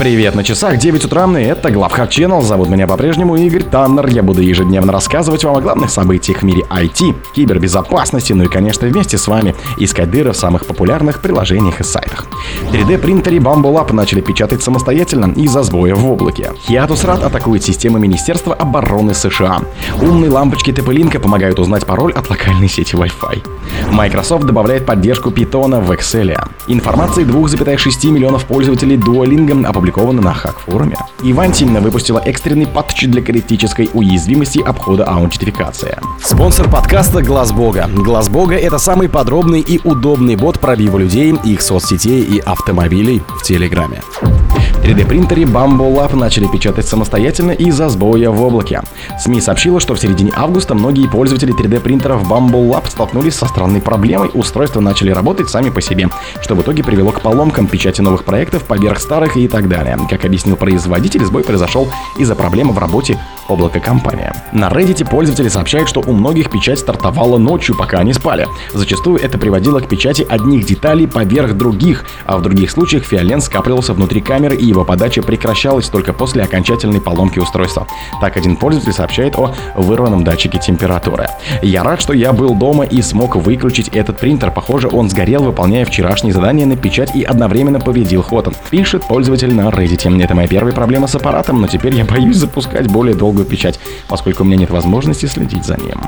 Привет на часах, 9 утра, и это Главхак Channel. Зовут меня по-прежнему Игорь Таннер. Я буду ежедневно рассказывать вам о главных событиях в мире IT, кибербезопасности, ну и, конечно, вместе с вами искать дыры в самых популярных приложениях и сайтах. 3D-принтере Bumble Lab начали печатать самостоятельно из-за сбоя в облаке. Hiatus Rad атакует системы Министерства обороны США. Умные лампочки TP-Link помогают узнать пароль от локальной сети Wi-Fi. Microsoft добавляет поддержку Python в Excel. Информации 2,6 миллионов пользователей Duolingo опубликованы опубликовано на хак-форуме. Ивантина выпустила экстренный патч для критической уязвимости обхода аутентификации. Спонсор подкаста Глаз Бога. Глаз Бога это самый подробный и удобный бот пробива людей, их соцсетей и автомобилей в Телеграме. 3D-принтере Bumble Lab начали печатать самостоятельно из-за сбоя в облаке. СМИ сообщила, что в середине августа многие пользователи 3D-принтеров Bumble Lab столкнулись со странной проблемой, устройства начали работать сами по себе, что в итоге привело к поломкам печати новых проектов поверх старых и так далее. Как объяснил производитель, сбой произошел из-за проблемы в работе облака компания. На Reddit пользователи сообщают, что у многих печать стартовала ночью, пока они спали. Зачастую это приводило к печати одних деталей поверх других, а в других случаях фиолен скапливался внутри камеры и его подача прекращалась только после окончательной поломки устройства. Так один пользователь сообщает о вырванном датчике температуры. Я рад, что я был дома и смог выключить этот принтер. Похоже, он сгорел, выполняя вчерашнее задание на печать и одновременно повредил ход. Пишет пользователь на Reddit. Это моя первая проблема с аппаратом, но теперь я боюсь запускать более долгую печать, поскольку у меня нет возможности следить за ним.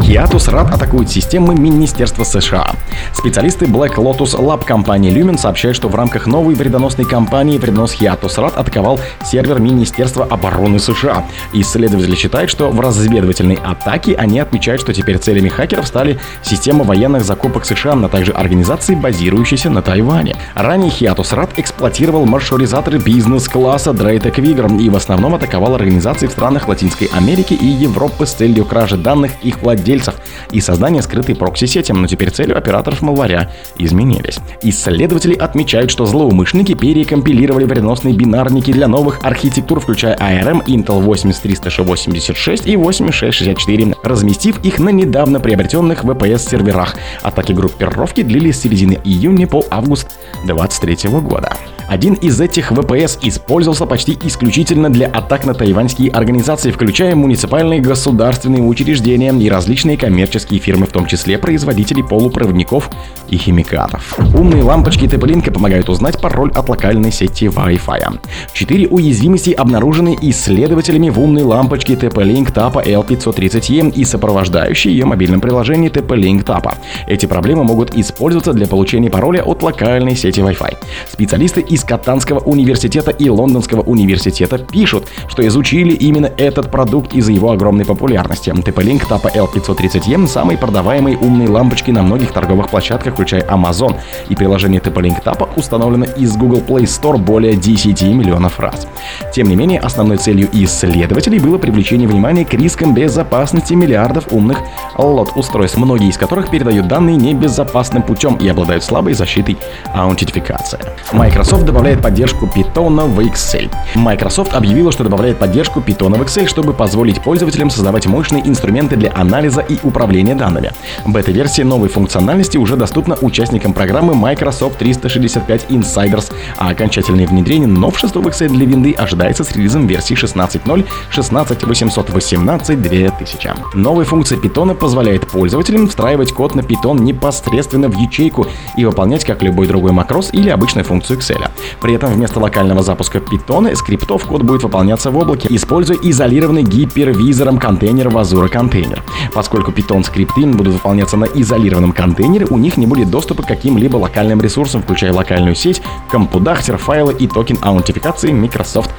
Hiatus Rad атакует системы Министерства США. Специалисты Black Lotus Lab компании Lumen сообщают, что в рамках новой вредоносной кампании вредонос Hiatus Rad атаковал сервер Министерства обороны США. Исследователи считают, что в разведывательной атаке они отмечают, что теперь целями хакеров стали система военных закупок США, а также организации, базирующиеся на Тайване. Ранее Hiatus Rad эксплуатировал маршрутизаторы бизнес-класса Draytec Vigor и в основном атаковал организации в странах Латинской Америки и Европы с целью кражи данных их владельцев владельцев и создание скрытой прокси-сети, но теперь целью операторов малваря изменились. Исследователи отмечают, что злоумышленники перекомпилировали вредоносные бинарники для новых архитектур, включая ARM, Intel 8386 и 8664, разместив их на недавно приобретенных VPS-серверах. Атаки группировки длились с середины июня по август 2023 года. Один из этих ВПС использовался почти исключительно для атак на тайваньские организации, включая муниципальные государственные учреждения и различные коммерческие фирмы, в том числе производители полупроводников и химикатов. Умные лампочки TP-Link помогают узнать пароль от локальной сети Wi-Fi. Четыре уязвимости обнаружены исследователями в умной лампочке TP-Link TAPA L530E и сопровождающей ее мобильном приложении TP-Link TAPA. Эти проблемы могут использоваться для получения пароля от локальной сети Wi-Fi. Специалисты из из Катанского университета и Лондонского университета пишут, что изучили именно этот продукт из-за его огромной популярности. TP-Link TAPA L530M – самые продаваемые умные лампочки на многих торговых площадках, включая Amazon. И приложение TP-Link TAPA установлено из Google Play Store более 10 миллионов раз. Тем не менее, основной целью исследователей было привлечение внимания к рискам безопасности миллиардов умных лот-устройств, многие из которых передают данные небезопасным путем и обладают слабой защитой аутентификации. Microsoft добавляет поддержку Python в Excel. Microsoft объявила, что добавляет поддержку Python в Excel, чтобы позволить пользователям создавать мощные инструменты для анализа и управления данными. Бета-версия новой функциональности уже доступна участникам программы Microsoft 365 Insiders, а окончательное внедрение новшеств в Excel для винды ожидается с релизом версии 16.0 16818 2000. Новая функция Python позволяет пользователям встраивать код на Python непосредственно в ячейку и выполнять как любой другой макрос или обычную функцию Excel. При этом вместо локального запуска Python скриптов код будет выполняться в облаке, используя изолированный гипервизором контейнер в Azure контейнер. Поскольку Python скрипты будут выполняться на изолированном контейнере, у них не будет доступа к каким-либо локальным ресурсам, включая локальную сеть, компудахтер, файлы и токен аутентификации Microsoft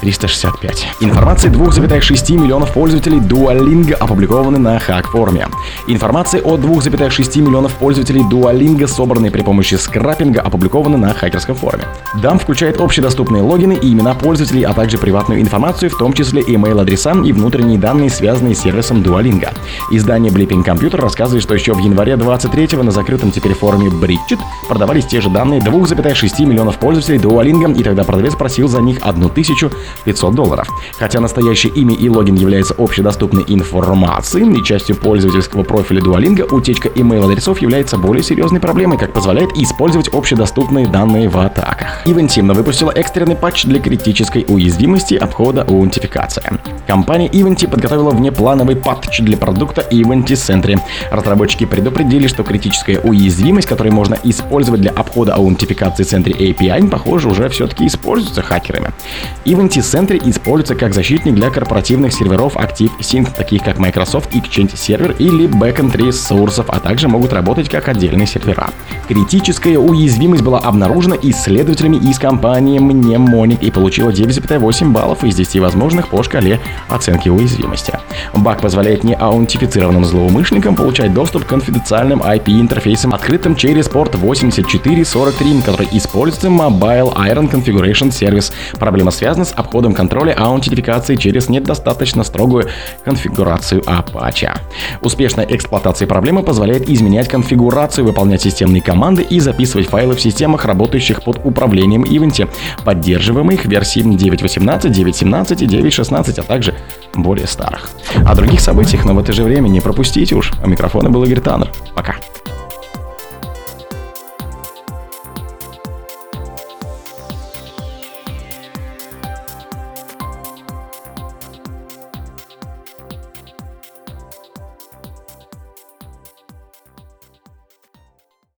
365. Информация 2,6 миллионов пользователей Duolingo опубликованы на хак-форуме. Информация о 2,6 миллионов пользователей Duolingo, собранной при помощи скрапинга, опубликована на хакерском форуме. Дам включает общедоступные логины и имена пользователей, а также приватную информацию, в том числе email-адреса и внутренние данные, связанные с сервисом Duolingo. Издание Blipping Computer рассказывает, что еще в январе 23 на закрытом теперь форуме Bridget продавались те же данные 2,6 миллионов пользователей Duolingo, и тогда продавец просил за них 1000 500 долларов. Хотя настоящее имя и логин являются общедоступной информацией и частью пользовательского профиля Duolingo, утечка email-адресов является более серьезной проблемой, как позволяет использовать общедоступные данные в атаках. Eventim выпустила экстренный патч для критической уязвимости обхода аутентификация. Компания Eventy подготовила внеплановый патч для продукта Eventy Sentry. Разработчики предупредили, что критическая уязвимость, которую можно использовать для обхода аутентификации Sentry API, похоже, уже все-таки используется хакерами. Eventy Sentry используется как защитник для корпоративных серверов ActiveSync, таких как Microsoft Exchange Server или Backend ресурсов, а также могут работать как отдельные сервера. Критическая уязвимость была обнаружена исследователями из компании Mnemonic и получила 9,8 баллов из 10 возможных по шкале оценки уязвимости. Баг позволяет неаутентифицированным злоумышленникам получать доступ к конфиденциальным IP-интерфейсам, открытым через порт 8443, который используется Mobile Iron Configuration Service. Проблема связана с обходом контроля аутентификации через недостаточно строгую конфигурацию Apache. Успешная эксплуатация проблемы позволяет изменять конфигурацию, выполнять системные команды и записывать файлы в системах, работающих под управлением Ивенти, поддерживаемых версий 9.18, 9.17 и 9.16, а также более старых. О других событиях, но в это же время не пропустите уж. У микрофона был Игорь Таннер. Пока.